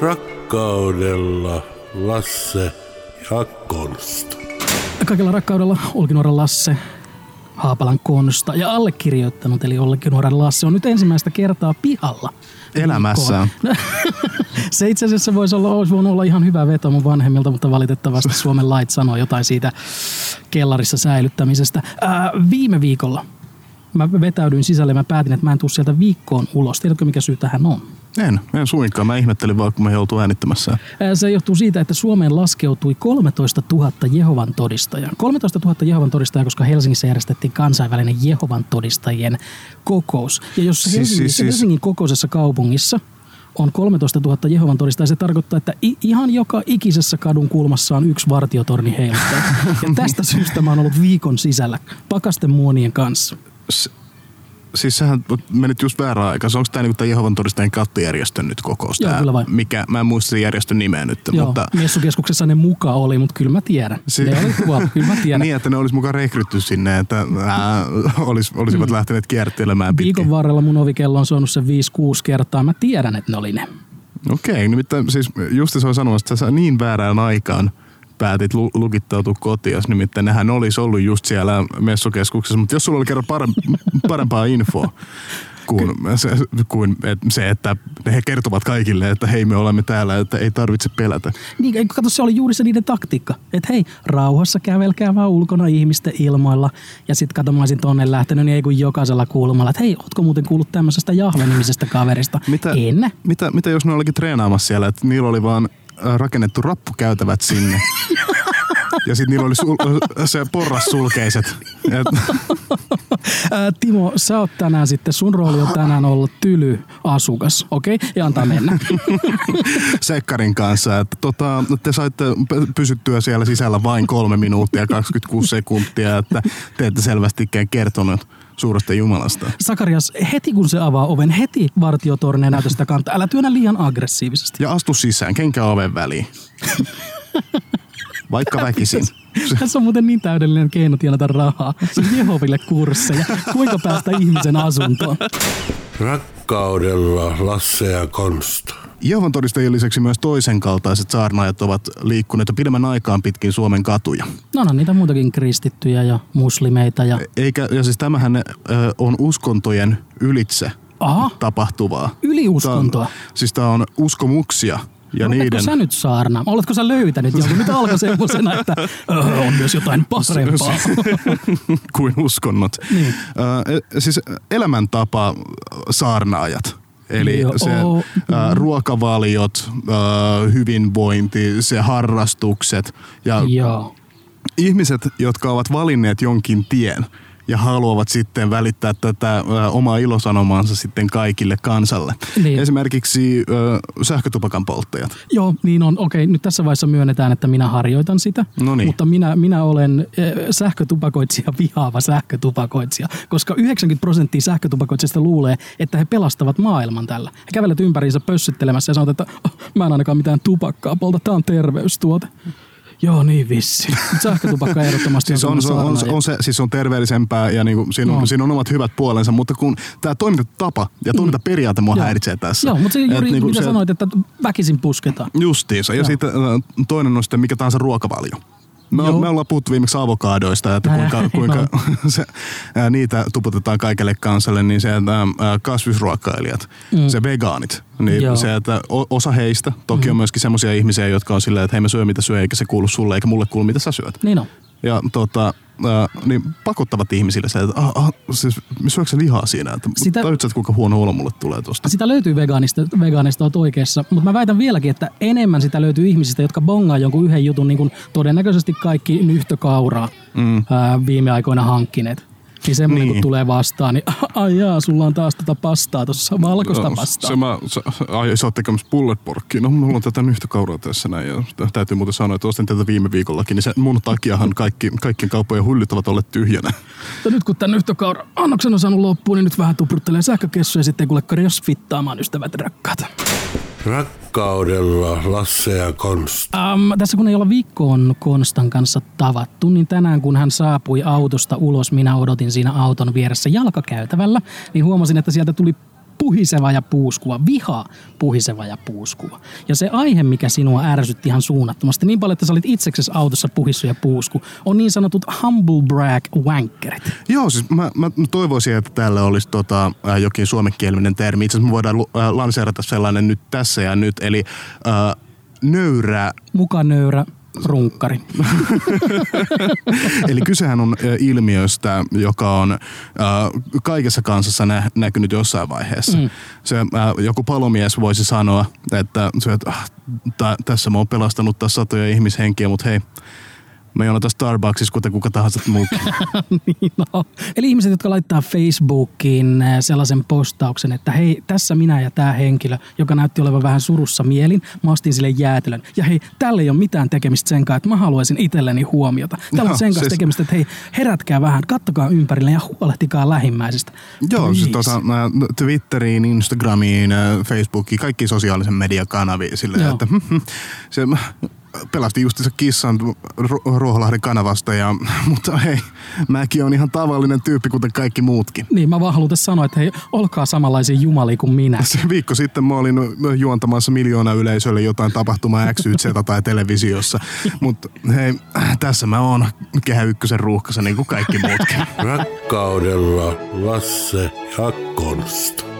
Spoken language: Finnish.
Rakkaudella Lasse ja Konsta. Kaikella rakkaudella Olkinuoren Lasse, Haapalan Konsta ja allekirjoittanut, eli Olkinuoren Lasse on nyt ensimmäistä kertaa pihalla. Elämässään. Se itse asiassa voisi olla, olisi voinut olla ihan hyvä veto mun vanhemmilta, mutta valitettavasti Suomen lait sanoo jotain siitä kellarissa säilyttämisestä. Ää, viime viikolla mä vetäydyin sisälle ja mä päätin, että mä en tuu sieltä viikkoon ulos. Tiedätkö mikä syy tähän on? En, en suinkaan. Mä ihmettelin vaan, kun mä joutuu äänittämässä. Ää, Se johtuu siitä, että Suomeen laskeutui 13 000 Jehovan todistajaa. 13 000 Jehovan todistajaa, koska Helsingissä järjestettiin kansainvälinen Jehovan todistajien kokous. Ja jos Siis- Helsingin, siis- siis- Helsingin kokoisessa kaupungissa on 13 000 Jehovan todistajaa, se tarkoittaa, että ihan joka ikisessä kadun kulmassa on yksi vartiotorni heiluttaja. Ja tästä syystä mä oon ollut viikon sisällä pakasten muonien kanssa. S- siis sähän menit just väärään aikaan. Onko tämä niinku Jehovan todistajien kattojärjestön nyt kokous? Joo, tää, kyllä vai. Mikä, mä en muista sen järjestön nimeä nyt, Joo, mutta messukeskuksessa ne muka oli, mutta kyllä mä tiedän. Si- Ne oli tuolla, kyllä mä tiedän. niin, että ne olisi mukaan rekrytty sinne, että ää, olis, olisivat lähteneet kiertelemään pitkin. Mm. Viikon varrella mun ovikello on soinut sen 5-6 kertaa. Mä tiedän, että ne oli ne. Okei, nimittäin siis just se on sanomassa, että sä niin väärään aikaan päätit lu- lukittautua kotiin, nimittäin nehän olisi ollut just siellä messukeskuksessa, mutta jos sulla oli kerran parem- parempaa infoa kuin se, kuin se, että he kertovat kaikille, että hei me olemme täällä, että ei tarvitse pelätä. Niin, kato, se oli juuri se niiden taktiikka. Että hei, rauhassa kävelkää vaan ulkona ihmisten ilmoilla. Ja sit kato, mä olisin tonne lähtenyt, niin ei kun jokaisella kulmalla. Että hei, ootko muuten kuullut tämmöisestä Jahve-nimisestä kaverista? Mitä, En. mitä, mitä jos ne olikin treenaamassa siellä, että niillä oli vaan rakennettu rappukäytävät sinne. Ja sitten niillä oli sul- se porrassulkeiset. Et, Ää, Timo, sä oot tänään sitten, sun rooli on tänään olla tyly asukas, okei? Okay? Ja antaa mennä. Sekkarin kanssa, että tota, te saitte pysyttyä siellä sisällä vain kolme minuuttia 26 sekuntia, että te ette selvästikään kertonut suuresta Jumalasta. Sakarias, heti kun se avaa oven, heti vartiotorne näytä sitä kantaa. Älä työnnä liian aggressiivisesti. Ja astu sisään, kenkä oven väliin. Vaikka väkisin. Tässä on muuten niin täydellinen keino tienata rahaa. Se on Jehoville kursseja. Kuinka päästä ihmisen asuntoon? Rakkaudella Lasse ja Konsta. Jehovan todistajien lisäksi myös toisen kaltaiset saarnaajat ovat liikkuneet jo pidemmän aikaan pitkin Suomen katuja. No on niitä muutakin kristittyjä ja muslimeita ja... Eikä, ja siis tämähän ö, on uskontojen ylitse Aha, tapahtuvaa. yliuskontoa. Tää on, siis tämä on uskomuksia ja Oletko niiden... sä nyt saarna? Oletko sä löytänyt jonkun? Nyt alkoi semmoisena, että öö, on myös jotain parempaa. kuin uskonnot. Niin. Ö, siis elämäntapa saarnaajat. Eli Joo. se ä, ruokavaliot, ä, hyvinvointi, se harrastukset ja Joo. ihmiset, jotka ovat valinneet jonkin tien ja haluavat sitten välittää tätä omaa ilosanomaansa sitten kaikille kansalle. Niin. Esimerkiksi ä, sähkötupakan polttajat. Joo, niin on. Okei, nyt tässä vaiheessa myönnetään, että minä harjoitan sitä. Noniin. Mutta minä, minä olen sähkötupakoitsija vihaava sähkötupakoitsija, koska 90 prosenttia sähkötupakoitsijista luulee, että he pelastavat maailman tällä. He kävelevät ympäriinsä pössyttelemässä ja sanovat, että oh, mä en ainakaan mitään tupakkaa polta, tämä on terveystuote. Joo, niin vissi. Sähkötupakka ehdottomasti Siis on, se on, on, saarnaaja. on, se, siis on terveellisempää ja niinku, siinä, on, No. siinä on omat hyvät puolensa, mutta kun tämä toimintatapa ja toimintaperiaate mua Joo. häiritsee tässä. Joo, mutta se Et juuri niinku mitä se- sanoit, että väkisin pusketaan. Justiinsa. Ja Joo. sitten äh, toinen on sitten mikä tahansa ruokavalio. Me, Joo. me ollaan puhuttu viimeksi avokaadoista, että kuinka, kuinka se, ää, niitä tuputetaan kaikelle kansalle, niin se, että ää, kasvisruokailijat, Mm. se vegaanit, niin Joo. se, että osa heistä, toki on myöskin semmoisia ihmisiä, jotka on silleen, että hei mä syön mitä syö, eikä se kuulu sulle, eikä mulle kuulu mitä sä syöt. Niin on. Ja tota, ää, niin pakottavat ihmisille se, että ah, ah, siis, syöksä sä lihaa siinä, että Sitä- Sitä... tajut sä, että kuinka huono olo mulle tulee tosta. Sitä löytyy vegaanista, vegaanista olet oikeassa, mutta mä väitän vieläkin, että enemmän sitä löytyy ihmisistä, jotka bongaa jonkun yhden jutun, niin kuin todennäköisesti kaikki nyhtökauraa mm. ää, viime aikoina hankkineet. Niin semmoinen niin. Kun tulee vastaan, niin ai jaa, sulla on taas tätä pastaa tuossa, valkoista pastaa. Se, mä, se, ai, sä oot tekemässä bulletporkkia. No, mulla on tätä nyhtökauraa tässä näin. Ja täytyy muuten sanoa, että ostin tätä viime viikollakin, niin se mun takiahan kaikki, kaikkien kauppojen hyllyt ovat olleet tyhjänä. Mutta nyt kun tämän nyhtökaura annoksen on saanut loppuun, niin nyt vähän tupruttelee sähkökessuja ja sitten kuule crossfittaamaan ystävät rakkaat. Rakkaudella Lasse ja Konsta. Um, tässä kun ei olla viikkoon Konstan kanssa tavattu, niin tänään kun hän saapui autosta ulos, minä odotin siinä auton vieressä jalkakäytävällä, niin huomasin, että sieltä tuli puhiseva ja puuskuva, viha puhiseva ja puuskuva. Ja se aihe, mikä sinua ärsytti ihan suunnattomasti, niin paljon, että sä olit itseksesi autossa puhissu ja puusku, on niin sanotut humble brag wankerit. Joo, siis mä, mä toivoisin, että täällä olisi tota, äh, jokin suomenkielinen termi. Itse asiassa me voidaan äh, lanseerata sellainen nyt tässä ja nyt, eli äh, nöyrä Mukanöyrä runkkari. Eli kysehän on ilmiöstä, joka on äh, kaikessa kansassa nä- näkynyt jossain vaiheessa. Mm. Se, äh, joku palomies voisi sanoa, että, se, että ah, tä- tässä mä oon pelastanut taas satoja ihmishenkiä, mutta hei, mä jonotan Starbucksissa, kuten kuka tahansa muukin. niin no. Eli ihmiset, jotka laittaa Facebookiin äh, sellaisen postauksen, että hei, tässä minä ja tämä henkilö, joka näytti olevan vähän surussa mielin, mä ostin sille jäätelön. Ja hei, tällä ei ole mitään tekemistä sen kanssa, että mä haluaisin itselleni huomiota. Tällä No, on sen kanssa siis- tekemistä, että hei, herätkää vähän, kattokaa ympärille ja huolehtikaa lähimmäisistä. Joo, siis tota, Twitteriin, Instagramiin, äh, Facebookiin, kaikki sosiaalisen median kanaviin silleen, Joo. että se pelasti just se kissan Ru- Ruoholahden kanavasta, ja, mutta hei, mäkin on ihan tavallinen tyyppi, kuten kaikki muutkin. Niin, mä vaan haluan sanoa, että hei, olkaa samanlaisia jumalia kuin minä. Se viikko sitten mä olin juontamassa miljoona yleisölle jotain tapahtumaa XYZ tai televisiossa, mutta hei, tässä mä oon Kehä Ykkösen ruuhkassa niin kuin kaikki muutkin. Rakkaudella Lasse ja Konsta.